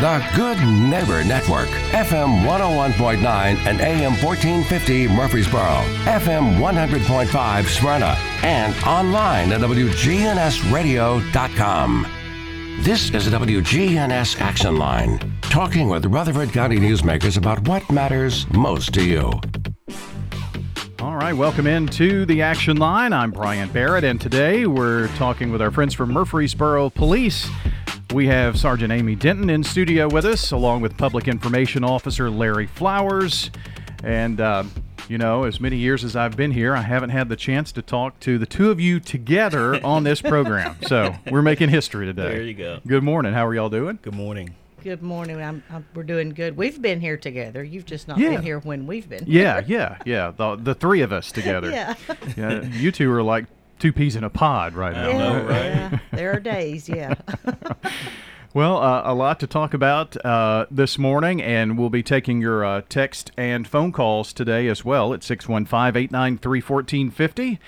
The Good Neighbor Network, FM 101.9 and AM 1450 Murfreesboro, FM 100.5 Smyrna, and online at WGNSradio.com. This is the WGNS Action Line, talking with Rutherford County newsmakers about what matters most to you. All right, welcome into the Action Line. I'm Brian Barrett, and today we're talking with our friends from Murfreesboro Police. We have Sergeant Amy Denton in studio with us, along with Public Information Officer Larry Flowers. And, uh, you know, as many years as I've been here, I haven't had the chance to talk to the two of you together on this program. so we're making history today. There you go. Good morning. How are y'all doing? Good morning. Good morning. I'm, I'm, we're doing good. We've been here together. You've just not Yeah. been here when we've been. Yeah, yeah, yeah. The, the three of us together. Yeah. yeah. You two are like two peas in a pod right now. Yeah, know, right? yeah. There are days, yeah. Well, uh, a lot to talk about uh, this morning, and we'll be taking your uh, text and phone calls today as well at 615 893 1450.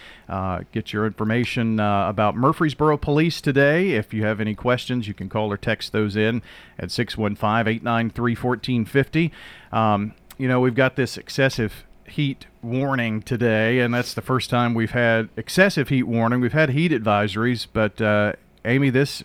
Get your information uh, about Murfreesboro Police today. If you have any questions, you can call or text those in at 615 893 1450. Um, You know, we've got this excessive heat warning today, and that's the first time we've had excessive heat warning. We've had heat advisories, but uh, Amy, this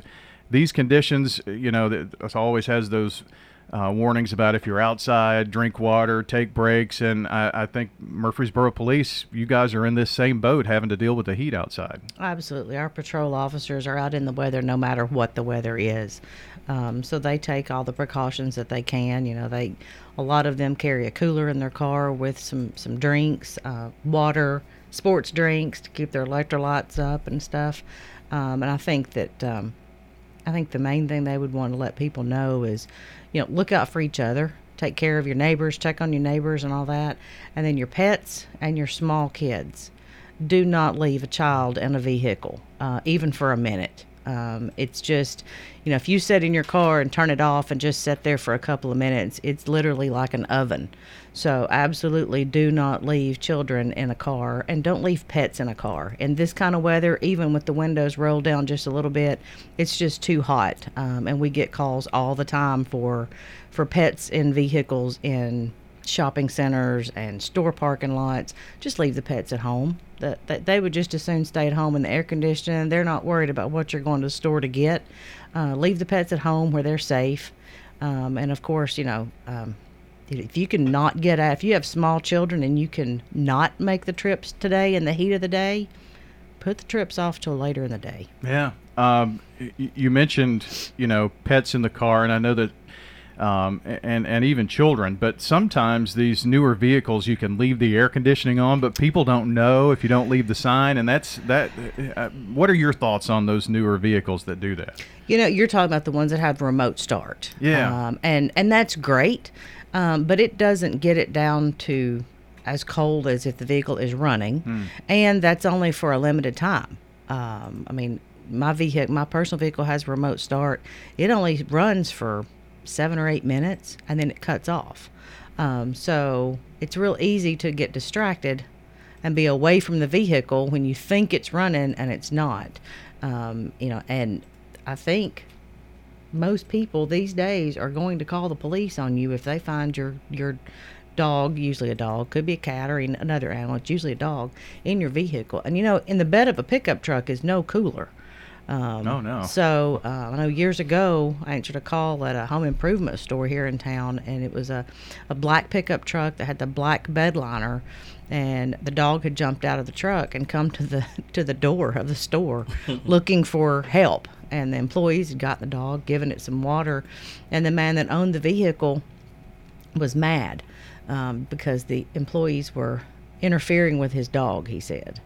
these conditions, you know, always has those uh, warnings about if you're outside, drink water, take breaks, and I, I think Murfreesboro Police, you guys are in this same boat, having to deal with the heat outside. Absolutely. Our patrol officers are out in the weather no matter what the weather is. Um, so they take all the precautions that they can. You know, they a lot of them carry a cooler in their car with some some drinks, uh, water, sports drinks to keep their electrolytes up and stuff. Um, and I think that um, I think the main thing they would want to let people know is, you know, look out for each other, take care of your neighbors, check on your neighbors and all that, and then your pets and your small kids. Do not leave a child in a vehicle, uh, even for a minute. Um, it's just, you know, if you sit in your car and turn it off and just sit there for a couple of minutes, it's literally like an oven. So, absolutely do not leave children in a car and don't leave pets in a car. In this kind of weather, even with the windows rolled down just a little bit, it's just too hot. Um, and we get calls all the time for, for pets in vehicles in shopping centers and store parking lots. Just leave the pets at home. That, they would just as soon stay at home in the air conditioning. They're not worried about what you're going to the store to get. Uh, leave the pets at home where they're safe. Um, and of course, you know, um, if you can not get out, if you have small children and you can not make the trips today in the heat of the day, put the trips off till later in the day. Yeah. Um, you mentioned, you know, pets in the car, and I know that, um, and and even children. But sometimes these newer vehicles, you can leave the air conditioning on, but people don't know if you don't leave the sign, and that's that. Uh, what are your thoughts on those newer vehicles that do that? You know, you're talking about the ones that have remote start. Yeah. Um, and and that's great, um, but it doesn't get it down to as cold as if the vehicle is running, and that's only for a limited time. Um, I mean, my vehicle, my personal vehicle has remote start. It only runs for seven or eight minutes, and then it cuts off. Um, so it's real easy to get distracted and be away from the vehicle when you think it's running and it's not. Um, you know, and I think most people these days are going to call the police on you if they find your your dog, usually a dog, could be a cat or another animal, it's usually a dog, in your vehicle. And you know, in the bed of a pickup truck is no cooler. Um, Oh, no. So uh, I know years ago I answered a call at a home improvement store here in town, and it was a, a black pickup truck that had the black bed liner, and the dog had jumped out of the truck and come to the to the door of the store looking for help. And the employees had got the dog, given it some water, and the man that owned the vehicle was mad um, because the employees were interfering with his dog, he said.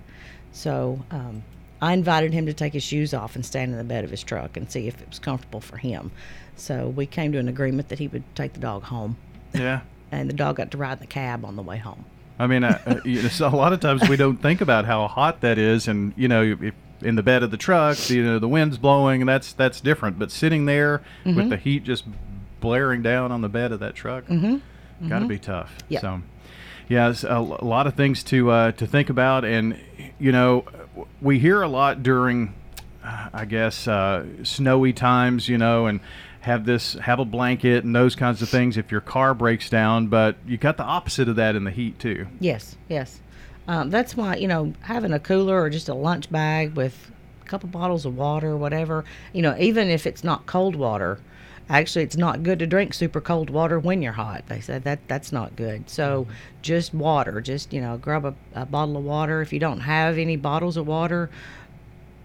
So um, I invited him to take his shoes off and stand in the bed of his truck and see if it was comfortable for him. So we came to an agreement that he would take the dog home, Yeah. and the dog got to ride in the cab on the way home. I mean, uh, uh, you know, so a lot of times we don't think about how hot that is, and you know, if in the bed of the truck, you know, the wind's blowing, and that's that's different. But sitting there with the heat just blaring down on the bed of that truck, mm-hmm. got to be tough. Yep. So, yeah, it's a, l- a lot of things to uh, to think about, and you know, we hear a lot during, uh, I guess, uh, snowy times, you know, and have this, have a blanket and those kinds of things if your car breaks down. But you got the opposite of that in the heat too. Yes, yes. Um, that's why you know having a cooler or just a lunch bag with a couple bottles of water, whatever. You know, even if it's not cold water, actually it's not good to drink super cold water when you're hot. They said that that's not good. So just water, just you know, grab a, a bottle of water. If you don't have any bottles of water,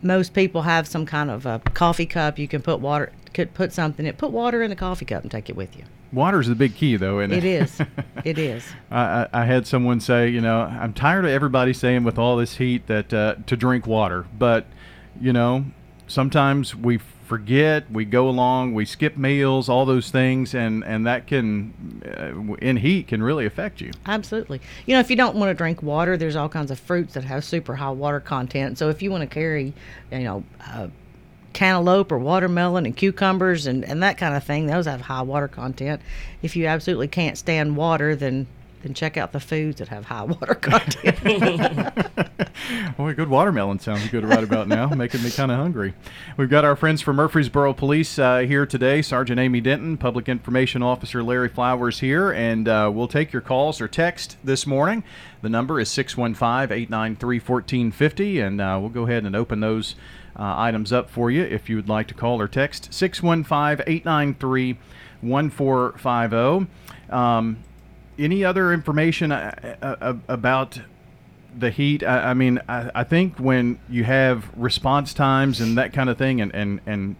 most people have some kind of a coffee cup. You can put water, could put something. in Put water in the coffee cup and take it with you. Water's the big key, though, isn't it? It is. it is. I, I I had someone say, you know, I'm tired of everybody saying with all this heat that uh, to drink water, but you know, sometimes we forget, we go along, we skip meals, all those things, and and that can, uh, in heat, can really affect you. Absolutely. You know, if you don't want to drink water, there's all kinds of fruits that have super high water content. So if you want to carry, you know, uh, cantaloupe or watermelon and cucumbers and, and that kind of thing, those have high water content. If you absolutely can't stand water, then then check out the foods that have high water content. Boy, good watermelon sounds good right about now, making me kind of hungry. We've got our friends from Murfreesboro Police uh, here today. Sergeant Amy Denton, Public Information Officer Larry Flowers here, and uh, we'll take your calls or text this morning. The number is 615 893 1450, and uh, we'll go ahead and open those uh, items up for you if you would like to call or text 615 893 1450. Any other information uh, uh, about the heat? I, mean, I, I think when you have response times and that kind of thing, and, and, and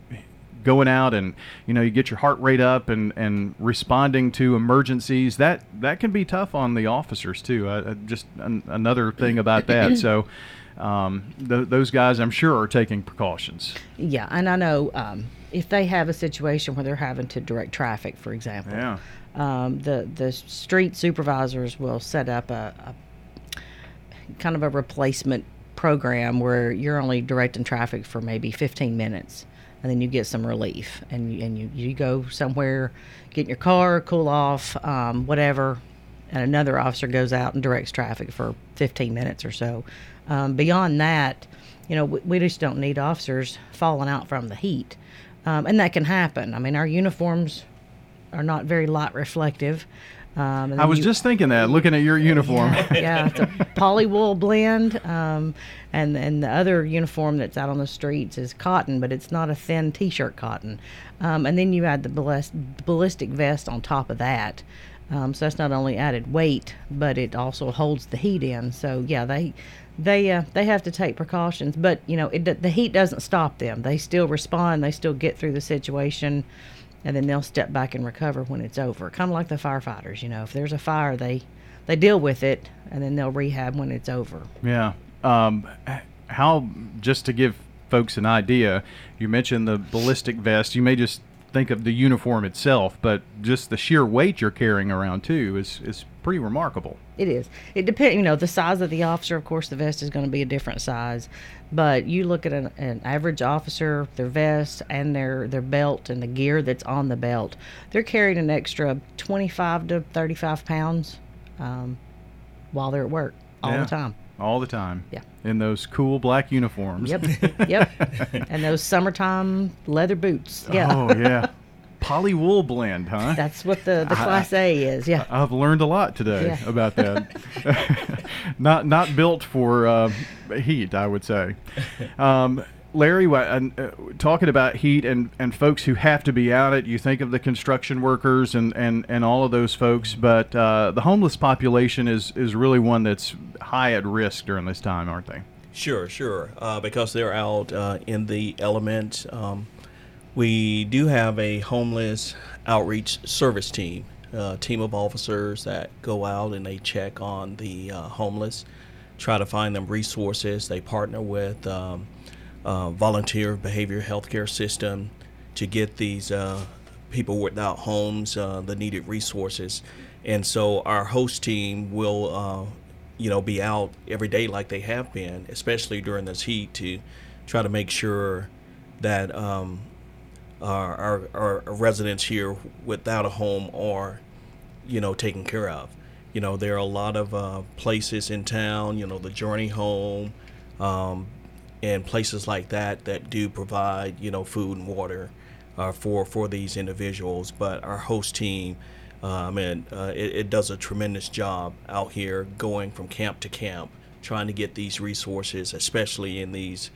going out and you know you get your heart rate up and, and responding to emergencies that that can be tough on the officers too. Uh, just an, another thing about that. So um, th- those guys i'm sure are taking precautions. Yeah, and I know um, if they have a situation where they're having to direct traffic, for example, yeah um, the the street supervisors will set up a, a kind of a replacement program where you're only directing traffic for maybe 15 minutes and then you get some relief and you, and you, you go somewhere get in your car cool off um, whatever and another officer goes out and directs traffic for 15 minutes or so. Um, beyond that you know we, we just don't need officers falling out from the heat. Um, and that can happen. I mean our uniforms are not very light reflective. Um, i was you- just thinking that looking at your uniform yeah, it's a poly wool blend, um, and and the other uniform that's out on the streets is cotton, but it's not a thin T-shirt cotton. Um, and then you add the ballis- ballistic vest on top of that, um, so that's not only added weight, but it also holds the heat in. So yeah, they they uh, they have to take precautions, but you know it, the heat doesn't stop them. They still respond. They still get through the situation. And then they'll step back and recover when it's over. Kind of like the firefighters, you know. If there's a fire, they they deal with it and then they'll rehab when it's over. Yeah. Um, how, just to give folks an idea, you mentioned the ballistic vest. You may just think of the uniform itself, but just the sheer weight you're carrying around, too, is, is pretty remarkable. It is. It depends. You know, the size of the officer. Of course, the vest is going to be a different size. But you look at an, an average officer, their vest and their their belt and the gear that's on the belt, they're carrying an extra 25 to 35 pounds um, while they're at work all Yeah. the time. All the time. Yeah. In those cool black uniforms. Yep. yep. And those summertime leather boots. Yeah. Oh, yeah. Poly wool blend, huh? That's what the, the class A is. Yeah. I've learned a lot today Yeah. about that. not not built for uh, heat, I would say. Um, Larry, uh, talking about heat and, and folks who have to be out it, you think of the construction workers and, and, and all of those folks, but uh, the homeless population is, is really one that's high at risk during this time, aren't they? Sure, sure. Uh, because they're out uh, in the elements. Um, we do have a homeless outreach service team, a team of officers that go out and they check on the uh, homeless, try to find them resources. They partner with um, uh, volunteer behavior healthcare system to get these uh, people without homes uh, the needed resources. And so our host team will, uh, you know, be out every day like they have been, especially during this heat, to try to make sure that um, our, our, residents here without a home are, you know, taken care of. You know, there are a lot of uh, places in town, you know, the Journey Home, um, and places like that that do provide, you know, food and water uh, for for these individuals. But our host team, uh, I mean, uh, it, it does a tremendous job out here, going from camp to camp, trying to get these resources, especially in these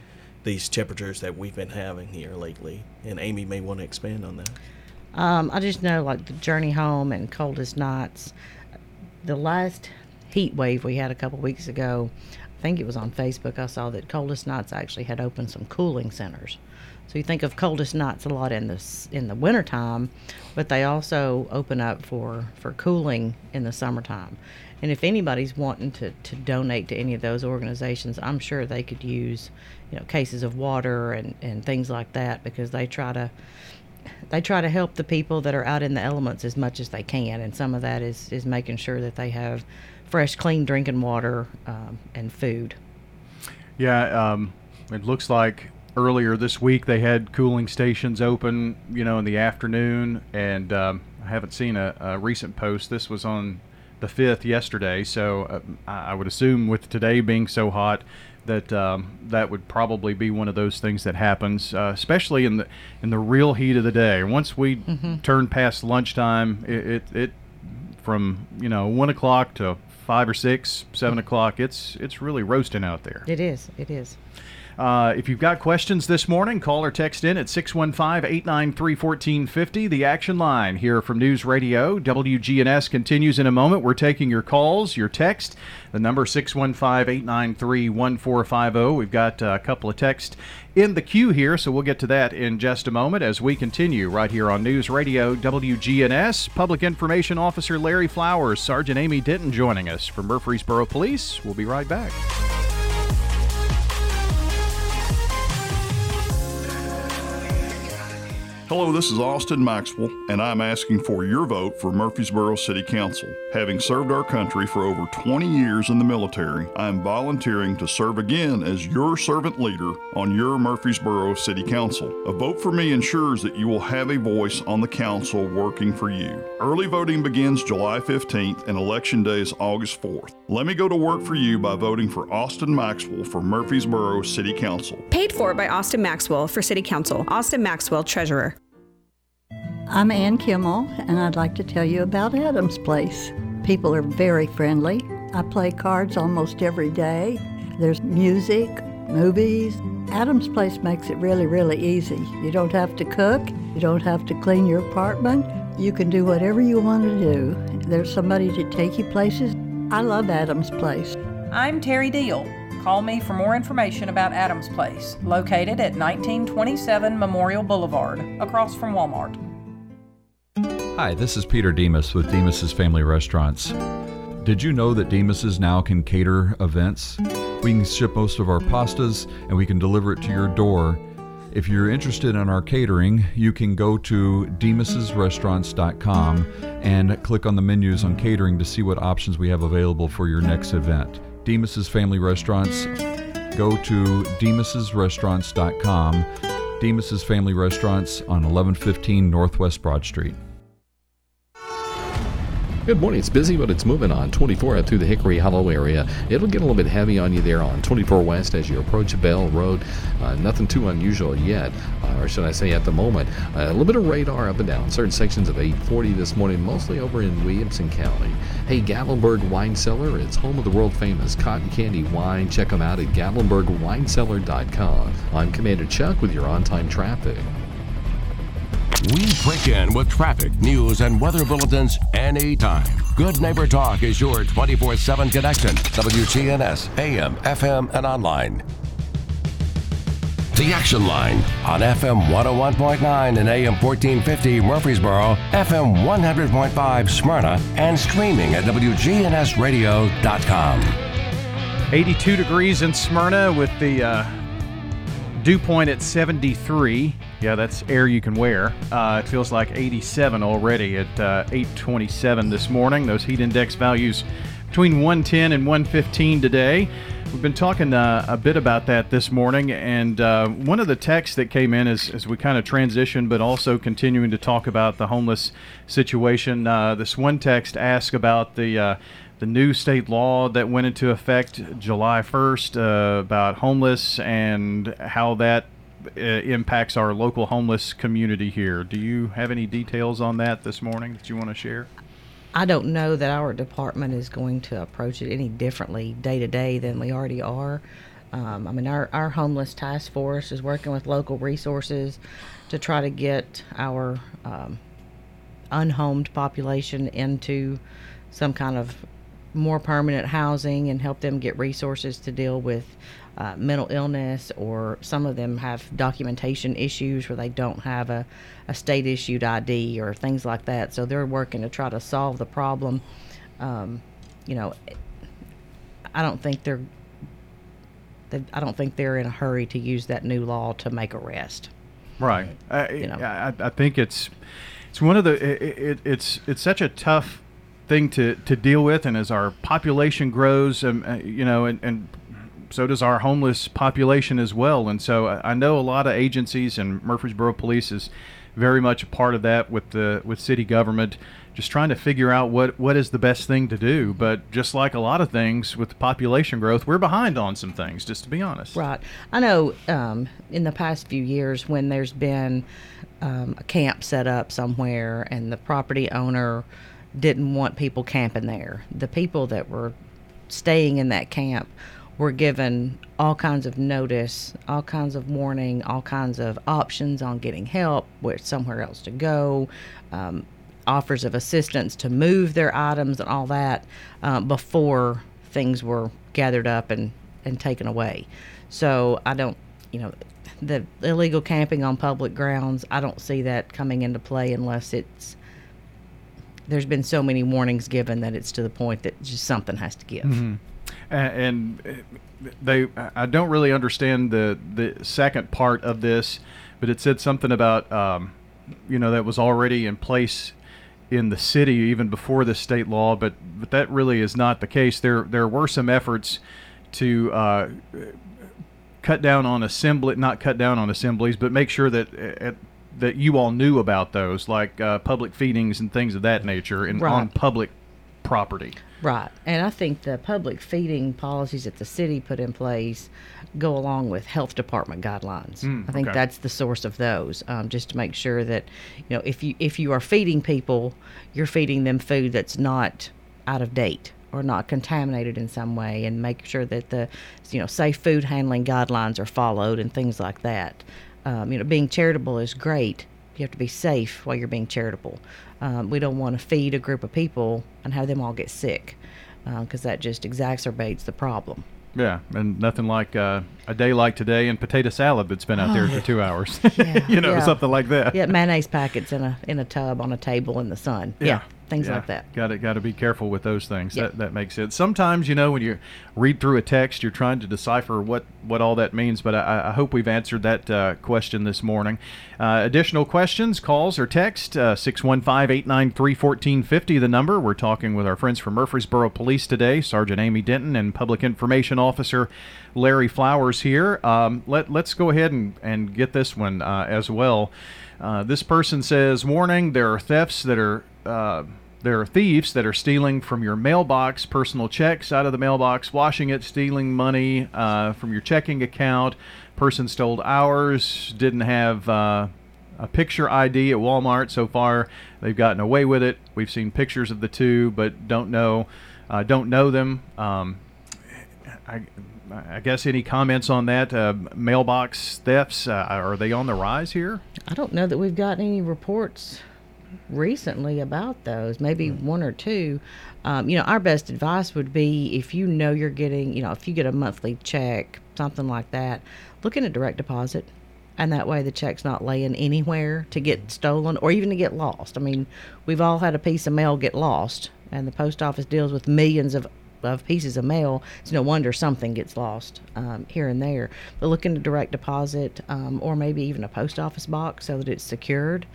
these temperatures that we've been having here lately. And Amy may want to expand on that. Um, I just know like the journey home and coldest nights. The last heat wave we had a couple weeks ago, I think it was on Facebook. I saw that coldest nights actually had opened some cooling centers. So you think of coldest nights a lot in the in the wintertime, but they also open up for for cooling in the summertime. And if anybody's wanting to, to donate to any of those organizations, I'm sure they could use, you know, cases of water and, and things like that because they try to they try to help the people that are out in the elements as much as they can, and some of that is is making sure that they have fresh, clean drinking water um, and food. Yeah, um, it looks like earlier this week they had cooling stations open, you know, in the afternoon, and um, I haven't seen a, a recent post. This was on the fifth yesterday, so uh, I would assume with today being so hot that um, that would probably be one of those things that happens, uh, especially in the in the real heat of the day. Once we turn past lunchtime, it, it, it from you know one o'clock to five or six, seven o'clock, it's it's really roasting out there. It is. It is. Uh, if you've got questions this morning, call or text in at 615 893 1450. The action line here from News Radio. WGNS continues in a moment. We're taking your calls, your text. The number 615 893 1450. We've got uh, a couple of texts in the queue here, so we'll get to that in just a moment as we continue right here on News Radio WGNS. Public Information Officer Larry Flowers, Sergeant Amy Denton joining us from Murfreesboro Police. We'll be right back. Hello, this is Austin Maxwell, and I'm asking for your vote for Murfreesboro City Council. Having served our country for over 20 years in the military, I am volunteering to serve again as your servant leader on your Murfreesboro City Council. A vote for me ensures that you will have a voice on the council working for you. Early voting begins July 15th, and Election Day is August 4th. Let me go to work for you by voting for Austin Maxwell for Murfreesboro City Council. Paid for by Austin Maxwell for City Council. Austin Maxwell, Treasurer. I'm Ann Kimmel, and I'd like to tell you about Adam's Place. People are very friendly. I play cards almost every day. There's music, movies. Adam's Place makes it really, really easy. You don't have to cook, you don't have to clean your apartment. You can do whatever you want to do. There's somebody to take you places. I love Adam's Place. I'm Terry Deal. Call me for more information about Adams Place, located at 1927 Memorial Boulevard, across from Walmart. Hi, this is Peter Demos with Demos's Family Restaurants. Did you know that Demos's now can cater events? We can ship most of our pastas and we can deliver it to your door. If you're interested in our catering, you can go to demos'srestaurants.com and click on the menus on catering to see what options we have available for your next event. Demos's Family Restaurants, go to demos'srestaurants.com. Demos's Family Restaurants on 1115 Northwest Broad Street. Good morning. It's busy, but it's moving on. 24 out through the Hickory Hollow area. It'll get a little bit heavy on you there on 24 West as you approach Bell Road. Uh, nothing too unusual yet, uh, or should I say at the moment. Uh, a little bit of radar up and down. Certain sections of 840 this morning, mostly over in Williamson County. Hey, Gatlinburg Wine Cellar. It's home of the world famous cotton candy wine. Check them out at GatlinburgWineCellar.com. I'm Commander Chuck with your on time traffic. We break in with traffic, news, and weather bulletins anytime. Good Neighbor Talk is your 24 7 connection. WGNS, AM, FM, and online. The Action Line on FM 101.9 and AM 1450 Murfreesboro, FM 100.5 Smyrna, and streaming at WGNSradio.com. 82 degrees in Smyrna with the uh, dew point at 73. Yeah, that's air you can wear. Uh, it feels like 87 already at uh, 827 this morning. Those heat index values between 110 and 115 today. We've been talking uh, a bit about that this morning, and uh, one of the texts that came in as, as we kind of transition, but also continuing to talk about the homeless situation. Uh, this one text asked about the uh, the new state law that went into effect July 1st uh, about homeless and how that uh, impacts our local homeless community here. Do you have any details on that this morning that you want to share? I don't know that our department is going to approach it any differently day to day than we already are. Um, I mean, our, our homeless task force is working with local resources to try to get our um, unhomed population into some kind of more permanent housing and help them get resources to deal with uh, mental illness or some of them have documentation issues where they don't have a, a state issued ID or things like that. So they're working to try to solve the problem. Um, you know, I don't think they're. they- I don't think they're in a hurry to use that new law to make arrest. Right. I, You know. I, I think it's it's one of the it, it, it's it's such a tough thing to, to deal with, and as our population grows, um, uh, you know, and, and so does our homeless population as well. And so I, I know a lot of agencies, and Murfreesboro Police is very much a part of that with the with city government. Just trying to figure out what, what is the best thing to do, but just like a lot of things with population growth, we're behind on some things. Just to be honest, Right. I know um, in the past few years when there's been um, a camp set up somewhere and the property owner didn't want people camping there, the people that were staying in that camp were given all kinds of notice, all kinds of warning, all kinds of options on getting help, where somewhere else to go, um, offers of assistance to move their items and all that uh, before things were gathered up and, and taken away. So I don't, you know, the illegal camping on public grounds, I don't see that coming into play unless it's there's been so many warnings given that it's to the point that just something has to give. A- and uh, they I don't really understand the the second part of this, but it said something about um, you know that was already in place in the city even before the state law, but but that really is not the case. There there were some efforts to uh, cut down on assembly, not cut down on assemblies, but make sure that. uh that you all knew about those, like uh, public feedings and things of that nature, and on public property. Right. And I think the public feeding policies that the city put in place go along with health department guidelines. Mm, I think okay. that's the source of those, um, just to make sure that, you know, if you if you are feeding people, you're feeding them food that's not out of date or not contaminated in some way, and make sure that the, you know, safe food handling guidelines are followed and things like that. Um, you know, being charitable is great. You have to be safe while you're being charitable. Um, we don't want to feed a group of people and have them all get sick because that just exacerbates the problem. Yeah, and nothing like uh, a day like today and potato salad that's been out there for two hours. Yeah, you know, yeah. something like that. Yeah, mayonnaise packets in a in a tub on a table in the sun. Yeah, things yeah. like that. Got to got to be careful with those things. Yeah. That that makes sense. Sometimes you know when you read through a text, you're trying to decipher what what all that means. But I, I hope we've answered that uh, question this morning. Uh, additional questions, calls, or text uh, six one five eight nine three fourteen fifty. The number. We're talking with our friends from Murfreesboro Police today, Sergeant Amy Denton and Public Information Officer Larry Flowers here. Um, let let's go ahead and and get this one uh, as well. Uh, this person says, "Warning: There are thefts that are." Uh, there are thieves that are stealing from your mailbox, personal checks out of the mailbox, washing it, stealing money uh, from your checking account. Person stole ours, didn't have uh, a picture ID at Walmart so far. They've gotten away with it. We've seen pictures of the two, but don't know, uh, don't know them. Um, I, I guess any comments on that? Uh, mailbox thefts uh, are they on the rise here? I don't know that we've gotten any reports recently about those. Maybe Hmm. one or two. Um, you know, our best advice would be if you know you're getting, you know, if you get a monthly check, something like that, look in a direct deposit. And that way the check's not laying anywhere to get stolen or even to get lost. I mean, we've all had a piece of mail get lost, and the post office deals with millions of of pieces of mail, it's no wonder something gets lost um, here and there. But look into direct deposit um, or maybe even a post office box so that it's secured.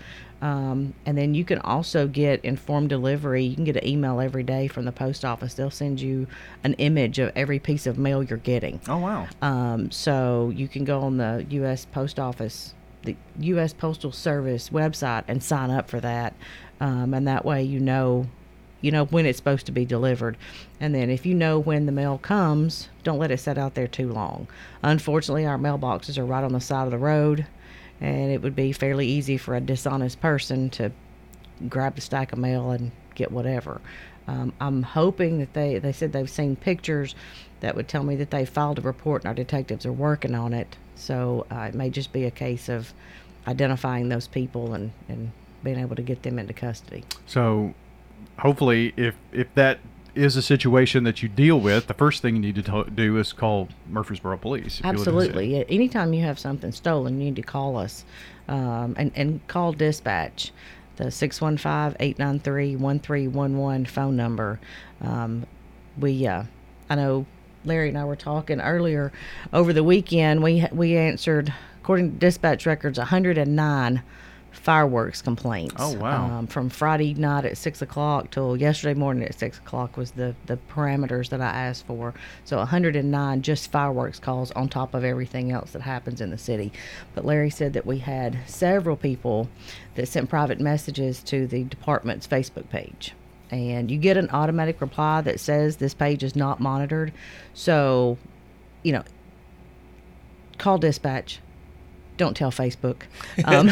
Um, and then you can also get informed delivery. You can get an email every day from the post office. They'll send you an image of every piece of mail you're getting. Oh wow! Um, so you can go on the U.S. Post Office, the U.S. Postal Service website, and sign up for that. Um, and that way, you know, you know when it's supposed to be delivered. And then if you know when the mail comes don't let it sit out there too long. Unfortunately our mailboxes are right on the side of the road and it would be fairly easy for a dishonest person to grab a stack of mail and get whatever. Um, i'm hoping that they they said they've seen pictures that would tell me that they filed a report and our detectives are working on it. So uh, it may just be a case of identifying those people and, and being able to get them into custody. So, hopefully, if if that is a situation that you deal with, the first thing you need to do is call Murfreesboro Police. Absolutely. Anytime you have something stolen, you need to call us um, and, and call dispatch, the 615 893 1311 phone number. Um, we, uh, I know Larry and I were talking earlier over the weekend. We, we answered, according to dispatch records, 109 fireworks complaints. Oh, wow. Um, from Friday night at six o'clock till yesterday morning at six o'clock was the the parameters that I asked for. So 109 just fireworks calls on top of everything else that happens in the city. But Larry said that we had several people that sent private messages to the department's Facebook page. And you get an automatic reply that says this page is not monitored. So, you know, call dispatch don't tell Facebook. Um,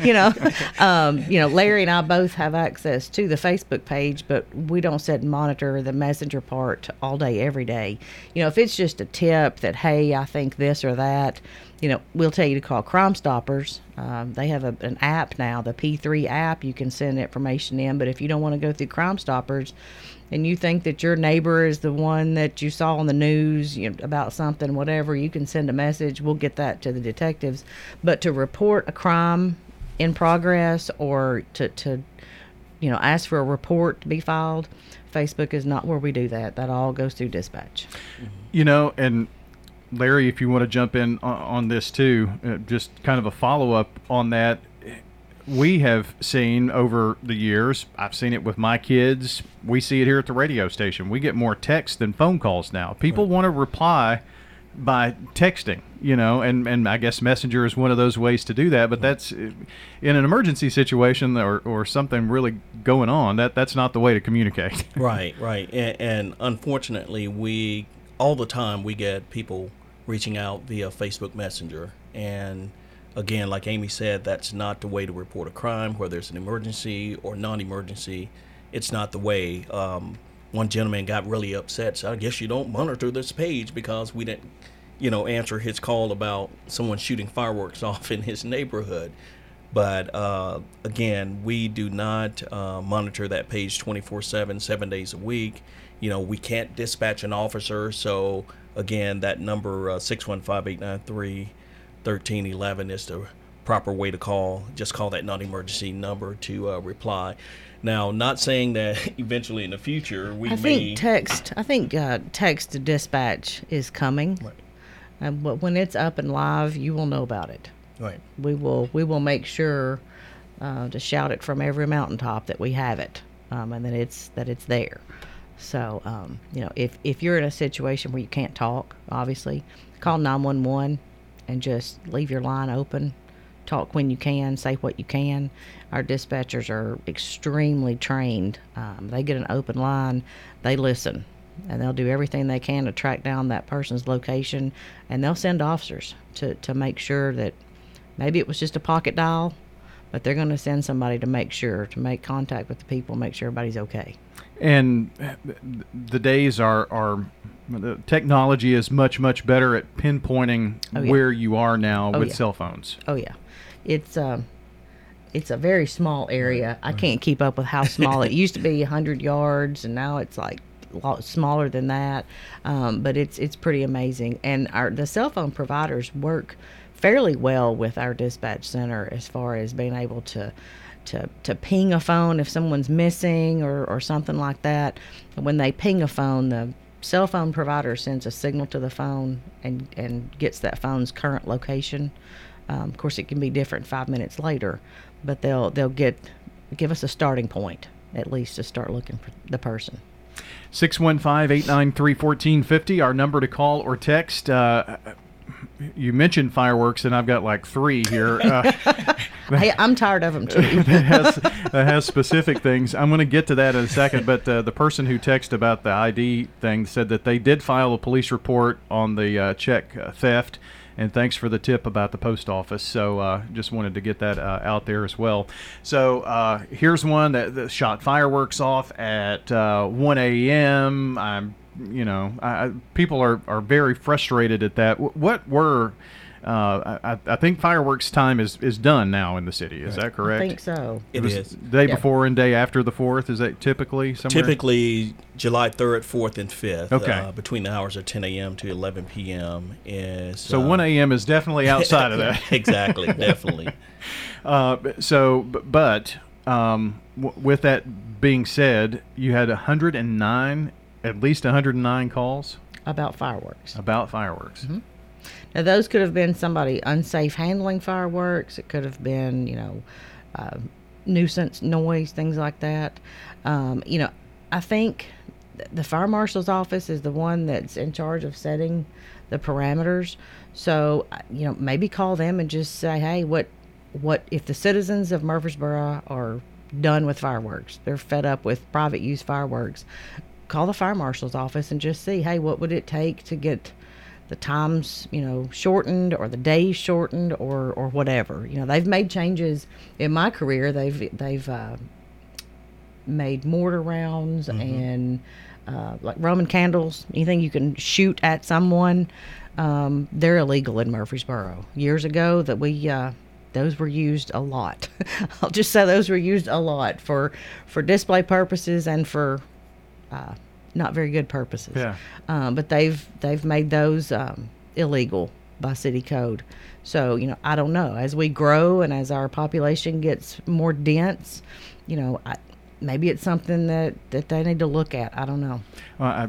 you know, um, you know, Larry and I both have access to the Facebook page, but we don't sit and monitor the messenger part all day, every day. You know, if it's just a tip that, hey, I think this or that, you know, we'll tell you to call Crime Stoppers. Um, they have a, an app now, the P3 app. You can send information in, but if you don't want to go through Crime Stoppers, and you think that your neighbor is the one that you saw on the news you know, about something, whatever, you can send a message. We'll get that to the detectives. But to report a crime in progress or to, to you know, ask for a report to be filed, Facebook is not where we do that. That all goes through dispatch. You know, and Larry, if you want to jump in on, on this too, uh, just kind of a follow up on that. We have seen over the years, I've seen it with my kids. We see it here at the radio station. We get more text than phone calls now. People want to reply by texting, you know, and, and I guess Messenger is one of those ways to do that. But that's in an emergency situation or, or something really going on. That that's not the way to communicate. right, right. And, and unfortunately, we all the time we get people reaching out via Facebook Messenger. And again, like Amy said, that's not the way to report a crime, whether it's an emergency or non-emergency. It's not the way. Um, one gentleman got really upset. So I guess you don't monitor this page because we didn't, you know, answer his call about someone shooting fireworks off in his neighborhood. But uh, again, we do not uh, monitor that page 24 7, seven days a week. You know, we can't dispatch an officer. So, again, that number uh, 615 893 1311 is the proper way to call. Just call that non emergency number to uh, reply. Now, not saying that eventually in the future we I may. think text. I think uh, text to dispatch is coming. Right. But when it's up and live, you will know about it. Right. We will. We will make sure uh, to shout it from every mountaintop that we have it, um, and that it's that it's there. So, um, you know, if if you're in a situation where you can't talk, obviously, call nine one one, and just leave your line open. Talk when you can. Say what you can. Our dispatchers are extremely trained. Um, they get an open line. They listen and they'll do everything they can to track down that person's location and they'll send officers to, to make sure that maybe it was just a pocket dial but they're going to send somebody to make sure to make contact with the people make sure everybody's okay and the days are are the technology is much much better at pinpointing Oh, yeah. where you are now Oh, with yeah. cell phones. oh yeah it's um it's a very small area i can't keep up with how small it used to be 100 yards and now it's like a lot smaller than that um, but it's it's pretty amazing and our the cell phone providers work fairly well with our dispatch center as far as being able to to, to ping a phone if someone's missing or, or something like that. When they ping a phone, the cell phone provider sends a signal to the phone and, and gets that phone's current location. Um, of course, it can be different five minutes later, but they'll they'll get give us a starting point at least to start looking for the person. 615-893-1450 our number to call or text uh, you mentioned fireworks and I've got like 3 here. Uh, Hey, I'm tired of them too. that has that has specific things. I'm going to get to that in a second. But uh, the person who texted about the ID thing said that they did file a police report on the uh, check uh, theft. And thanks for the tip about the post office. So uh, just wanted to get that uh, out there as well. So uh, here's one that, that shot fireworks off at uh, 1 a.m. I'm, you know, I, I- people are, are very frustrated at that. What were uh, I, I think fireworks time is, is done now in the city. Is that correct? I think so. It was is. Day Yeah. before and day after the 4th? Is that typically somewhere? Typically, July 3rd, 4th, and 5th. Okay. Uh, between the hours of 10 a.m. to 11 p.m. is. So uh, 1 a.m. is definitely outside of that. exactly, definitely. Uh, so, but um, w- with that being said, you had 109, at least 109 calls About fireworks. about fireworks. Now, those could have been somebody unsafe handling fireworks. It could have been, you know, uh, nuisance noise, things like that. Um, you know, I think the fire marshal's office is the one that's in charge of setting the parameters. So, uh, you know, maybe call them and just say, hey, what, what if the citizens of Murfreesboro are done with fireworks? They're fed up with private use fireworks. Call the fire marshal's office and just see, hey, what would it take to get the times you know shortened or the days shortened or or whatever. You know they've made changes in my career. They've they've uh, made mortar rounds and uh, like roman candles anything you can shoot at someone um, they're illegal in murfreesboro. Years ago that we uh, those were used a lot. I'll just say those were used a lot for for display purposes and for uh, not very good purposes Yeah. um, but they've they've made those um, illegal by city code. So you know, I don't know. As we grow and as our population gets more dense, you know, I, maybe it's something that that they need to look at. I don't know. Well, I,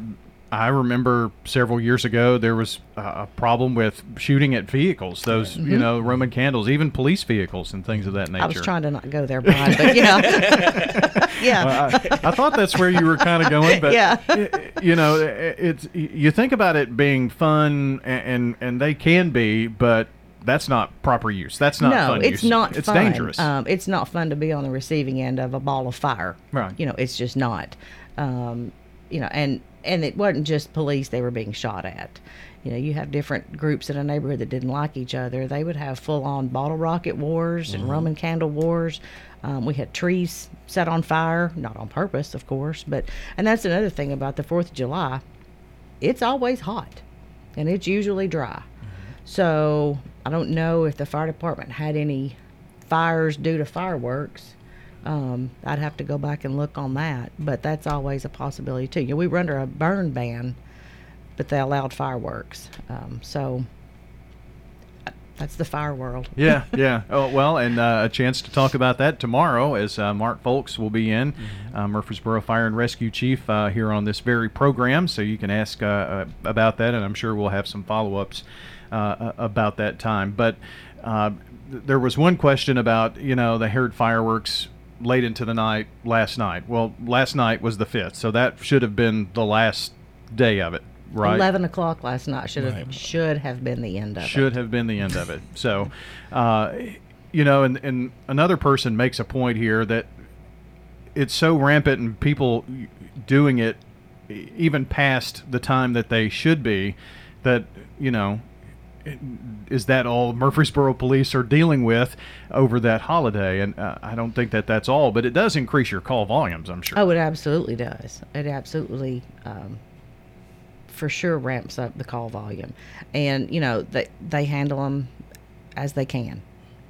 I remember several years ago there was a problem with shooting at vehicles, those, you know, Roman candles, even police vehicles and things of that nature. Mm-hmm. I was trying to not go there, Brian, but yeah, yeah. Well, I, I thought that's where you were kind of going, but Yeah. you know, it's you think about it being fun, a- and and they can be, but that's not proper use. That's not no, fun it's use. not. It's fun. dangerous. Um, it's not fun to be on the receiving end of a ball of fire. Right. You know, it's just not. Um, you know, and and it wasn't just police they were being shot at. You know, you have different groups in a neighborhood that didn't like each other. They would have full on bottle rocket wars and Roman candle wars. Um, we had trees set on fire, not on purpose, of course, but and that's another thing about the Fourth of July. It's always hot, and it's usually dry. So I don't know if the fire department had any fires due to fireworks. Um, I'd have to go back and look on that, but that's always a possibility too. You know, we were under a burn ban, but they allowed fireworks. Um, so uh, that's the fire world. Yeah, yeah. Oh, well, and uh, a chance to talk about that tomorrow as uh, Mark Foulks will be in, uh, Murfreesboro Fire and Rescue Chief, uh, here on this very program. So you can ask uh, uh, about that, and I'm sure we'll have some follow ups uh, uh, about that time. But uh, there was one question about, you know, they heard fireworks late into the night last night. Well, last night was the 5th, so that should have been the last day of it, right? Eleven o'clock last night should have should have been the end of should it. Should have been the end of it. So, uh, you know, and, and another person makes a point here that it's so rampant and people doing it even past the time that they should be that, you know, is that all Murfreesboro police are dealing with over that holiday? And uh, I don't think that that's all, but it does increase your call volumes, I'm sure. Oh, it absolutely does. It absolutely, um, for sure, ramps up the call volume, and you know they they handle them as they can.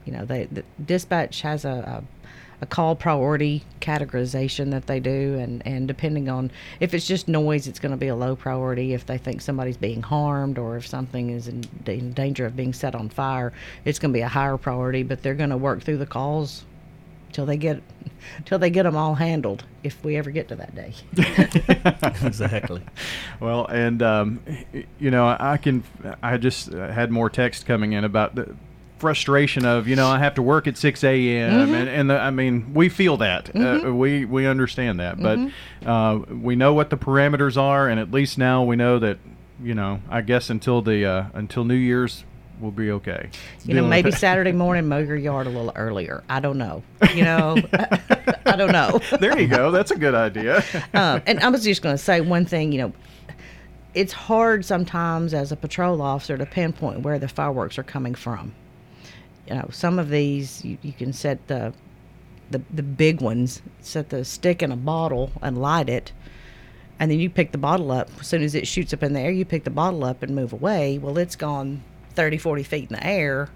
You know, they the dispatch has a, a a call priority categorization that they do, and and depending on if it's just noise, it's going to be a low priority. If they think somebody's being harmed or if something is in, in danger of being set on fire, it's going to be a higher priority. But they're going to work through the calls till they get till they get them all handled if we ever get to that day exactly. Well, and um, you know, I can. I just uh, had more text coming in about the frustration of you know I have to work at six a.m. and and the, I mean we feel that uh, we we understand that, but uh, we know what the parameters are, and at least now we know that you know I guess until the uh, until New Year's we'll be okay. You know, maybe. Saturday morning, mow your yard a little earlier. I don't know. You know, I don't know. there you go. That's a good idea. um, and I was just going to say one thing. You know, it's hard sometimes as a patrol officer to pinpoint where the fireworks are coming from. You know, some of these you, you can set the, the the big ones, set the stick in a bottle and light it, and then you pick the bottle up. As soon as it shoots up in the air, you pick the bottle up and move away. Well, it's gone 30, 40 feet in the air.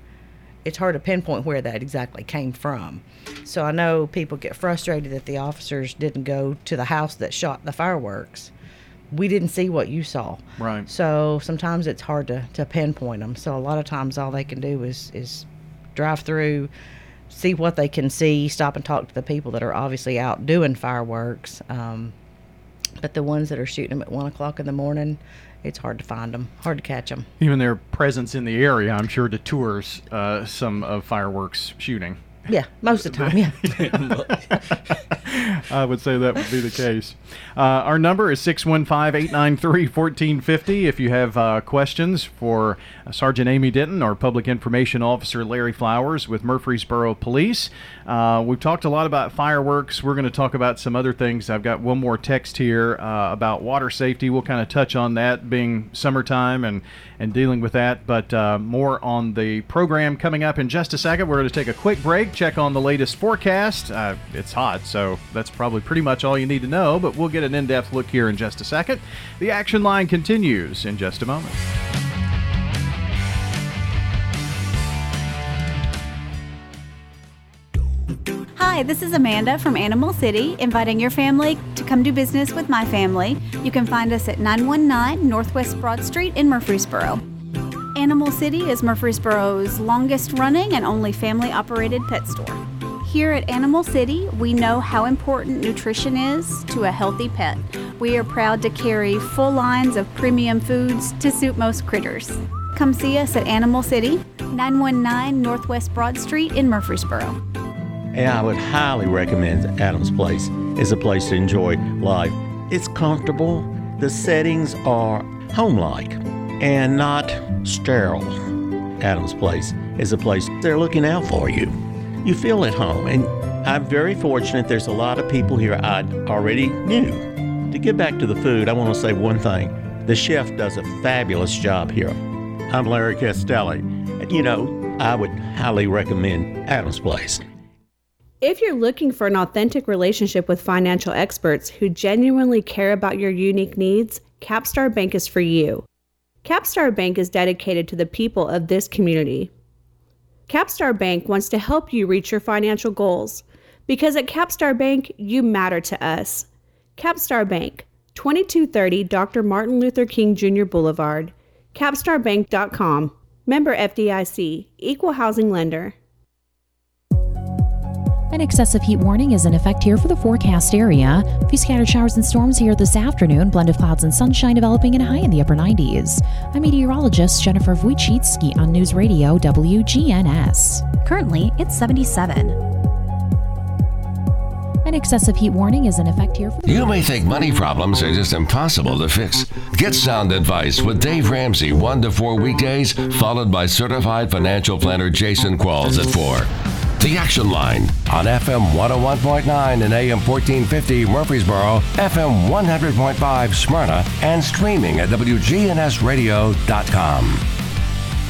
It's hard to pinpoint where that exactly came from. So I know people get frustrated that the officers didn't go to the house that shot the fireworks. We didn't see what you saw. Right. So sometimes it's hard to, to pinpoint them. So a lot of times all they can do is, is drive through, see what they can see, stop and talk to the people that are obviously out doing fireworks. Um, but the ones that are shooting them at one o'clock in the morning, it's hard to find them, hard to catch them. Even their presence in the area, I'm sure, detours uh, some of fireworks shooting. Yeah, most of the time, yeah. I would say that would be the case. Uh, our number is 615 893 1450. If you have uh, questions for uh, Sergeant Amy Denton or Public Information Officer Larry Flowers with Murfreesboro Police, uh, we've talked a lot about fireworks. We're going to talk about some other things. I've got one more text here uh, about water safety. We'll kind of touch on that being summertime and, and dealing with that, but uh, more on the program coming up in just a second. We're going to take a quick break, check on the latest forecast. Uh, it's hot, so that's probably pretty much all you need to know, but we'll get an in depth look here in just a second. The action line continues in just a moment. Hi, this is Amanda from Animal City, inviting your family to come do business with my family. You can find us at 919 Northwest Broad Street in Murfreesboro. Animal City is Murfreesboro's longest running and only family operated pet store. Here at Animal City, we know how important nutrition is to a healthy pet. We are proud to carry full lines of premium foods to suit most critters. Come see us at Animal City, 919 Northwest Broad Street in Murfreesboro. And I would highly recommend Adams Place. It's a place to enjoy life. It's comfortable. The settings are home-like and not sterile. Adams Place is a place they're looking out for you. You feel at home, and I'm very fortunate. There's a lot of people here I already knew. To get back to the food, I want to say one thing. The chef does a fabulous job here. I'm Larry Castelli. And, You know, I would highly recommend Adams Place. If you're looking for an authentic relationship with financial experts who genuinely care about your unique needs, Capstar Bank is for you. Capstar Bank is dedicated to the people of this community. Capstar Bank wants to help you reach your financial goals because at Capstar Bank, you matter to us. Capstar Bank, 2230 Dr. Martin Luther King Jr. Boulevard, capstarbank.com. Member FDIC, Equal Housing Lender. An excessive heat warning is in effect here for the forecast area. A few scattered showers and storms here this afternoon. Blend of clouds and sunshine developing and high in the upper 90s. I'm meteorologist Jennifer Wojcicki on News Radio WGNS. Currently, it's 77. An excessive heat warning is in effect here for You may think money problems are just impossible to fix. Get sound advice with Dave Ramsey, 1 to 4 weekdays, followed by certified financial planner Jason Qualls at 4. The Action Line on FM 101.9 and AM 1450 Murfreesboro, FM 100.5 Smyrna, and streaming at WGNSradio.com.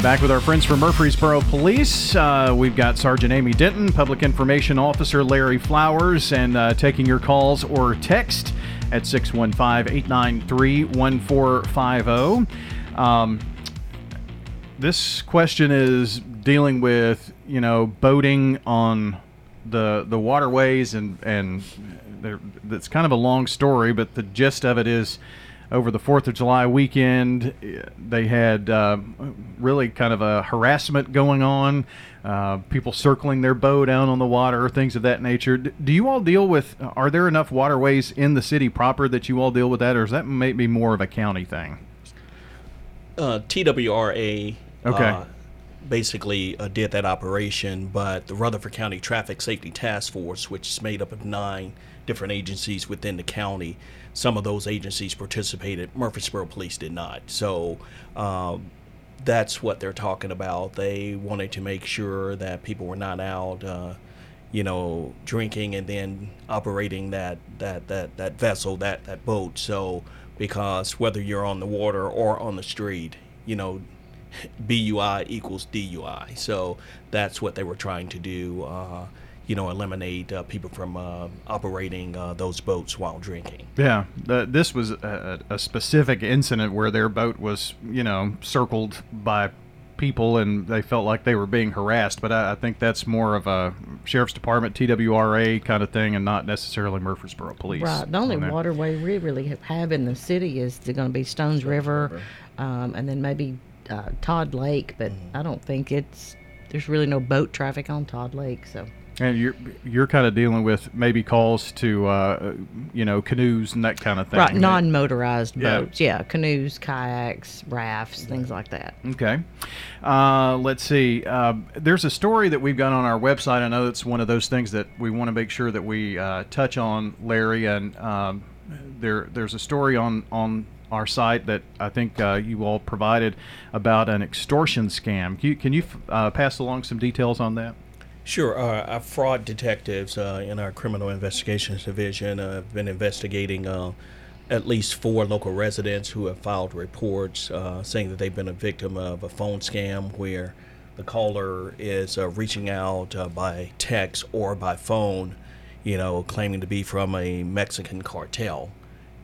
Back with our friends from Murfreesboro Police. Uh, we've got Sergeant Amy Denton, Public Information Officer Larry Flowers, and uh, taking your calls or text at 615 893 1450. Um, This question is dealing with, you know, boating on the the waterways and and there, it's kind of a long story, but the gist of it is over the Fourth of July weekend, they had uh, really kind of a harassment going on. Uh, people circling their boat out on the water, things of that nature. Do you all deal with? Are there enough waterways in the city proper that you all deal with that, or is that maybe more of a county thing? Uh, TWRA Okay. Basically uh, did that operation, but the Rutherford County Traffic Safety Task Force, which is made up of nine different agencies within the county, some of those agencies participated. Murfreesboro Police did not. So um, that's what they're talking about. They wanted to make sure that people were not out, uh, you know, drinking and then operating that that that that vessel, that that boat. So because whether you're on the water or on the street, you know, BUI equals DUI. So that's what they were trying to do. Uh, you know, eliminate uh, people from uh, operating uh, those boats while drinking. Yeah, the, this was a, a, specific incident where their boat was, you know, circled by people and they felt like they were being harassed. But I, I think that's more of a sheriff's department, TWRA kind of thing, and not necessarily Murfreesboro Police. Right. The only waterway we really have in the city is going to be Stones, Stones River, River. Um, and then maybe uh, Todd Lake. But mm-hmm. I don't think it's there's really no boat traffic on Todd Lake, so. And you're you're kind of dealing with maybe calls to uh, you know canoes and that kind of thing. Right, non-motorized yeah. boats. Yeah, canoes, kayaks, rafts, things like that. Okay. Uh, let's see. Uh, there's a story that we've got on our website. I know it's one of those things that we want to make sure that we uh, touch on, Larry. And um, there there's a story on on our site that I think uh, you all provided about an extortion scam. Can you, can you uh, pass along some details on that? Sure. Uh, our fraud detectives uh, in our criminal investigations division uh, have been investigating uh, at least four local residents who have filed reports uh, saying that they've been a victim of a phone scam where the caller is uh, reaching out by text or by phone, you know, claiming to be from a Mexican cartel.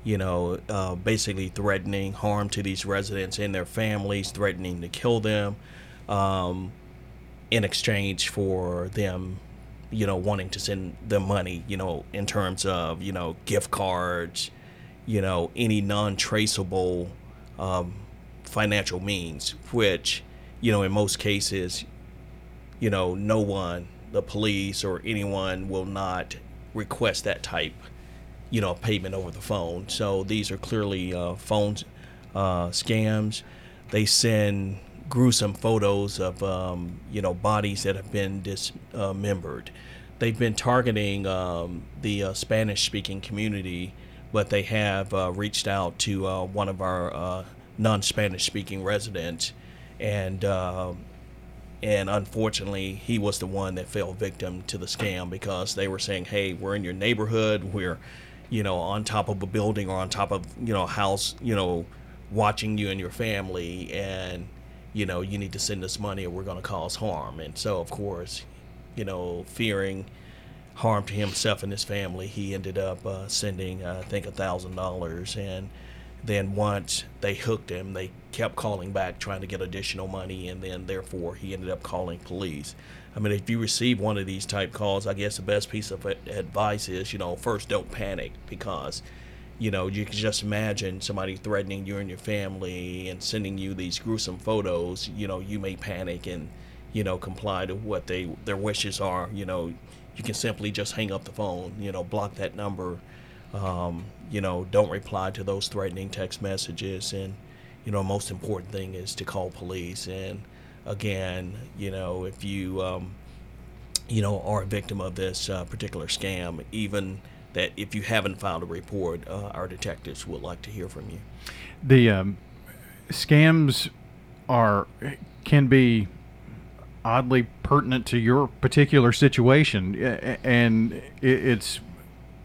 You know, basically threatening harm to these residents and their families, threatening to kill them. Um, in exchange for them you know wanting to send them money you know in terms of you know gift cards you know any non-traceable um, financial means which you know in most cases you know no one the police or anyone will not request that type you know payment over the phone so these are clearly uh, phone uh, scams they send gruesome photos of um, you know bodies that have been dismembered. They've been targeting um, the uh, Spanish-speaking community, but they have uh, reached out to uh, one of our uh, non-Spanish-speaking residents, and uh, and unfortunately, he was the one that fell victim to the scam because they were saying, "Hey, we're in your neighborhood. We're, you know, on top of a building or on top of you know a house, you know." watching you and your family and you know, you need to send us money or we're going to cause harm. And so, of course, you know, fearing harm to himself and his family, he ended up uh, sending, uh, I think, a thousand dollars. And then once they hooked him, they kept calling back trying to get additional money, and then therefore he ended up calling police. I mean, if you receive one of these type calls, I guess the best piece of advice is, you know, first don't panic because you know, you can just imagine somebody threatening you and your family and sending you these gruesome photos. You know, you may panic and, you know, comply to what they their wishes are. You know, you can simply just hang up the phone. You know, block that number. Um, you know, don't reply to those threatening text messages. And, you know, most important thing is to call police. And again, you know, if you, um, you know, are a victim of this uh, particular scam, even that if you haven't filed a report, uh, our detectives would like to hear from you. The um, scams are can be oddly pertinent to your particular situation, and it's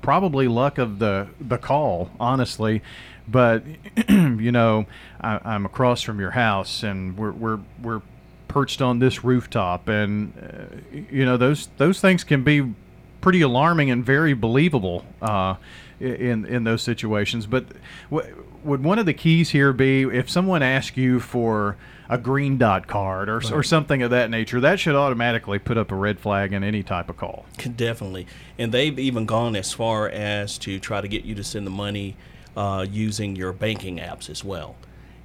probably luck of the the call, honestly. But you know, I, am across from your house, and we're we're we're perched on this rooftop, and uh, you know those those things can be pretty alarming and very believable uh, in in those situations. But w- would one of the keys here be if someone asks you for a green dot card or, right. or something of that nature, that should automatically put up a red flag in any type of call. Definitely. And they've even gone as far as to try to get you to send the money uh, using your banking apps as well.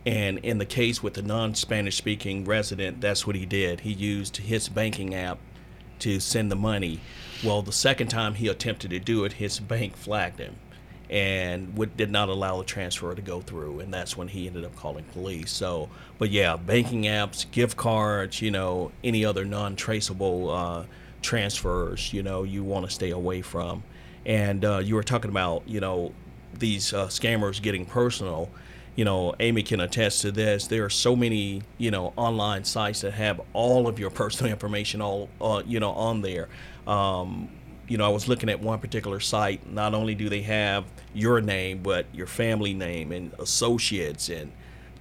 And in the case with the non Spanish speaking resident, that's what he did. He used his banking app to send the money. Well, the second time he attempted to do it, his bank flagged him and would, did not allow the transfer to go through. And that's when he ended up calling police. So, but yeah, banking apps, gift cards, you know, any other non traceable uh, transfers, you know, you want to stay away from. And uh, you were talking about, you know, these uh, scammers getting personal. You know, Amy can attest to this. There are so many, you know, online sites that have all of your personal information all, uh, you know, on there. Um, you know, I was looking at one particular site. Not only do they have your name, but your family name and associates and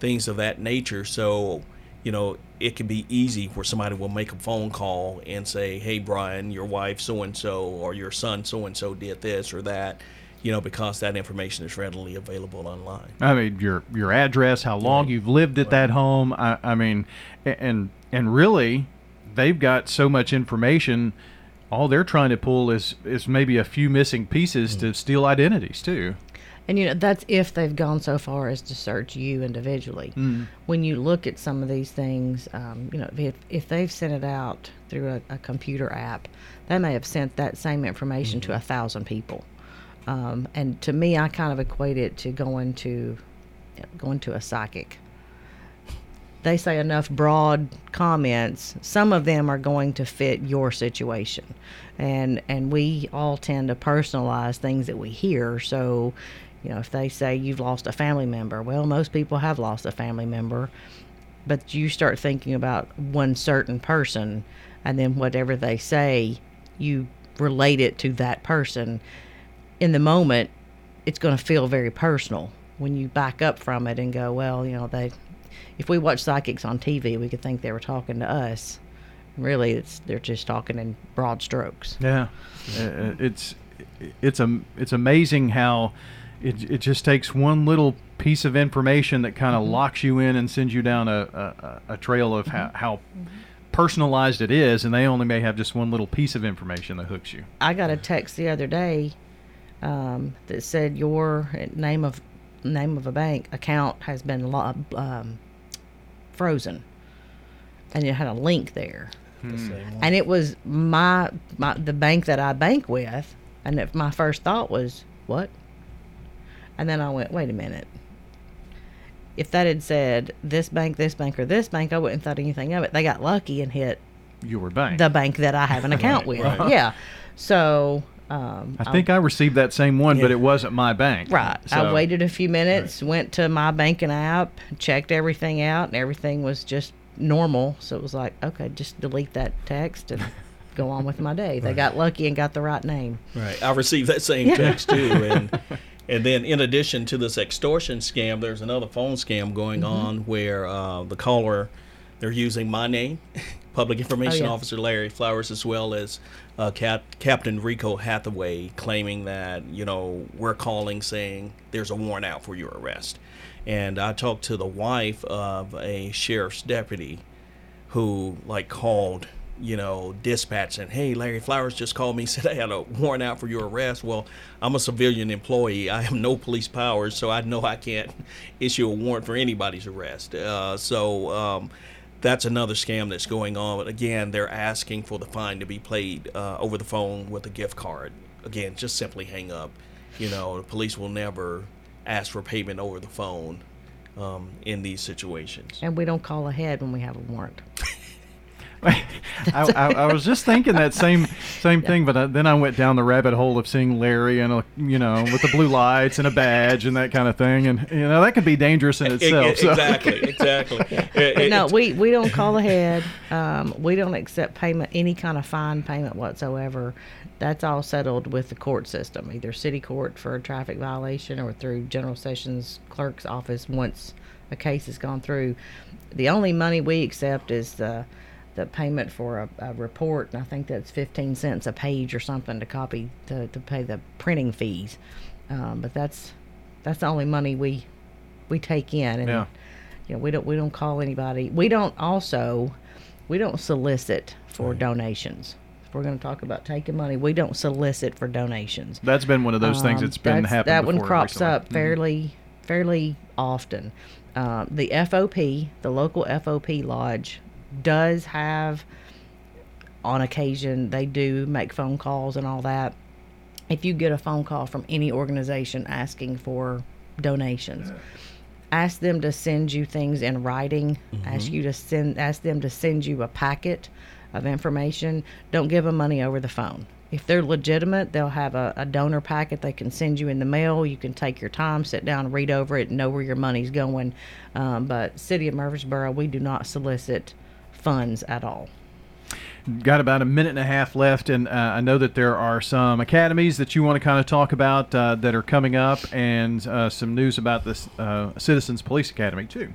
things of that nature. So, you know, it can be easy where somebody will make a phone call and say, "Hey, Brian, your wife so and so or your son so and so did this or that." You know, because that information is readily available online. I mean, your your address, how long right. you've lived at right. that home. I, I mean, and and really, they've got so much information. All they're trying to pull is is maybe a few missing pieces mm-hmm. to steal identities too. And you know that's if they've gone so far as to search you individually. Mm. When you look at some of these things, um, you know if, if they've sent it out through a, a, computer app, they may have sent that same information mm-hmm. to a thousand people. Um, and to me, I kind of equate it to going to going to a psychic. They say enough broad comments. Some of them are going to fit your situation, and and we all tend to personalize things that we hear. So you know, if they say you've lost a family member, well, most people have lost a family member, but you start thinking about one certain person, and then whatever they say, you relate it to that person. In the moment, it's going to feel very personal. When you back up from it and go, well, you know, they, if we watch psychics on TV, we could think they were talking to us. Really, it's they're just talking in broad strokes. Yeah, uh, it's it's a it's amazing how it, it just takes one little piece of information that kind of mm-hmm. locks you in and sends you down a, a, a trail of how, how mm-hmm. personalized it is, and they only may have just one little piece of information that hooks you. I got a text the other day um, that said your name of name of a bank account has been lo- um, frozen, and it had a link there, hmm. and it was my my the bank that I bank with, and if my first thought was what and then I went, wait a minute. If that had said this bank, this bank, or this bank, I wouldn't thought anything of it. They got lucky and hit your bank, the bank that I have an account right, with. Right. Yeah. So um, I think I, I, received that same one, yeah. but it wasn't my bank. Right. So, I waited a few minutes, right. went to my banking app, checked everything out, and everything was just normal. So it was like, okay, just delete that text and go on with my day. They got lucky and got the right name. Right. I received that same text too, and and then, in addition to this extortion scam, there's another phone scam going mm-hmm. on where uh, the caller, they're using my name, Public Information oh, yeah. Officer Larry Flowers, as well as uh, Cap- Captain Rico Hathaway, claiming that you know we're calling saying there's a warrant out for your arrest. And I talked to the wife of a sheriff's deputy, who like called you know, dispatch and hey, Larry Flowers just called me, said I had a warrant out for your arrest. Well, I'm a civilian employee. I have no police powers, so I know I can't issue a warrant for anybody's arrest. Uh, so um, that's another scam that's going on. But again, they're asking for the fine to be paid uh, over the phone with a gift card. Again, just simply hang up. You know, the police will never ask for payment over the phone um, in these situations. And we don't call ahead when we have a warrant. I, I, I, was just thinking that same same thing, but I, then I went down the rabbit hole of seeing Larry and a, you know with the blue lights and a badge and that kind of thing, and you know that could be dangerous in itself. It, it, so. Exactly, exactly. It, no, we we don't call ahead. Um, we don't accept payment, any kind of fine payment whatsoever. That's all settled with the court system, either city court for a traffic violation or through general sessions clerk's office once a case has gone through. The only money we accept is the the payment for a, a, report, and I think that's 15 cents a page or something to copy to, to pay the printing fees. Um, but that's that's the only money we we take in, and yeah. you know we don't we don't call anybody. We don't also we don't solicit for right. donations. If we're going to talk about taking money, we don't solicit for donations. That's been one of those um, things that's been that's, happening. That one crops recently. up mm-hmm. fairly fairly often. Uh, the FOP, the local FOP lodge, does have, on occasion, they do make phone calls and all that. If you get a phone call from any organization asking for donations, ask them to send you things in writing. Mm-hmm. Ask you to send, ask them to send you a packet of information. Don't give them money over the phone. if they're legitimate, they'll have a, a, donor packet they can send you in the mail. You can take your time, sit down, read over it, know where your money's going. Um, but City of Murfreesboro, we do not solicit funds at all. Got about a minute and a half left, and uh, I know that there are some academies that you want to kind of talk about uh, that are coming up, and uh, some news about this uh, Citizens Police Academy too.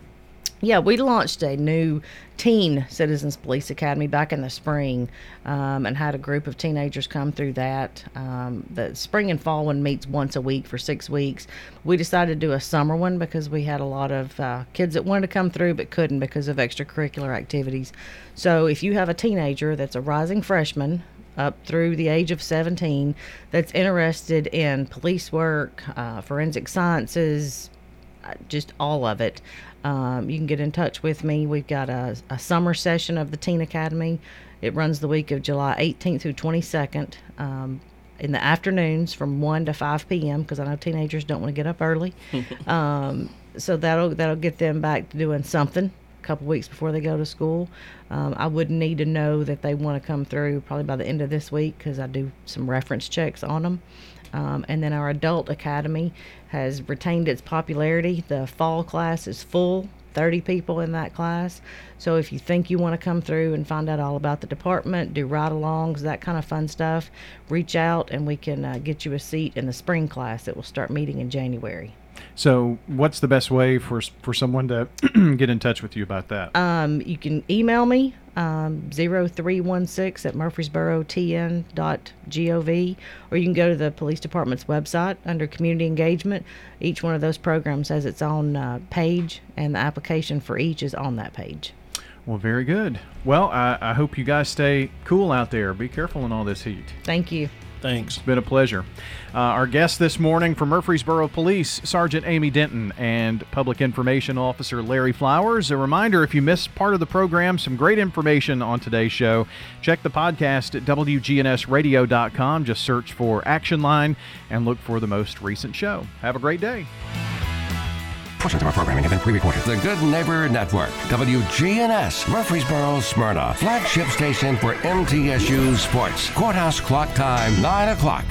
Yeah, we launched a new teen Citizens Police Academy back in the spring um, and had a group of teenagers come through that. Um, the spring and fall one meets once a week for six weeks. We decided to do a summer one because we had a lot of uh, kids that wanted to come through but couldn't because of extracurricular activities. So if you have a teenager that's a rising freshman, up through the age of 17 that's interested in police work, uh, forensic sciences, uh, just all of it. Um, you can get in touch with me. We've got a, a, summer session of the Teen Academy. It runs the week of July 18th through 22nd um, in the afternoons from 1 to 5 p.m. because I know teenagers don't want to get up early. um, so that'll that'll get them back to doing something a couple weeks before they go to school. Um, I would need to know that they want to come through probably by the end of this week because I do some reference checks on them. Um, and then our adult academy has retained its popularity. The fall class is full, 30 people in that class. So if you think you want to come through and find out all about the department, do ride alongs, that kind of fun stuff, reach out and we can uh, get you a seat in the spring class that will start meeting in January. So, what's the best way for for someone to get in touch with you about that? Um, you can email me um, 0316 at murfreesborotn.gov, or you can go to the police department's website under community engagement. Each one of those programs has its own uh, page, and the application for each is on that page. Well, very good. Well, I, I hope you guys stay cool out there. Be careful in all this heat. Thank you. Thanks. It's been a pleasure. Uh, our guest this morning from Murfreesboro Police, Sergeant Amy Denton, and Public Information Officer Larry Flowers. A reminder if you missed part of the program, some great information on today's show. Check the podcast at WGNSradio.com. Just search for Action Line and look for the most recent show. Have a great day. Portions of our programming have been pre-recorded. The Good Neighbor Network, WGNS, Murfreesboro, Smyrna, flagship station for MTSU Sports. Courthouse clock time, 9 o'clock.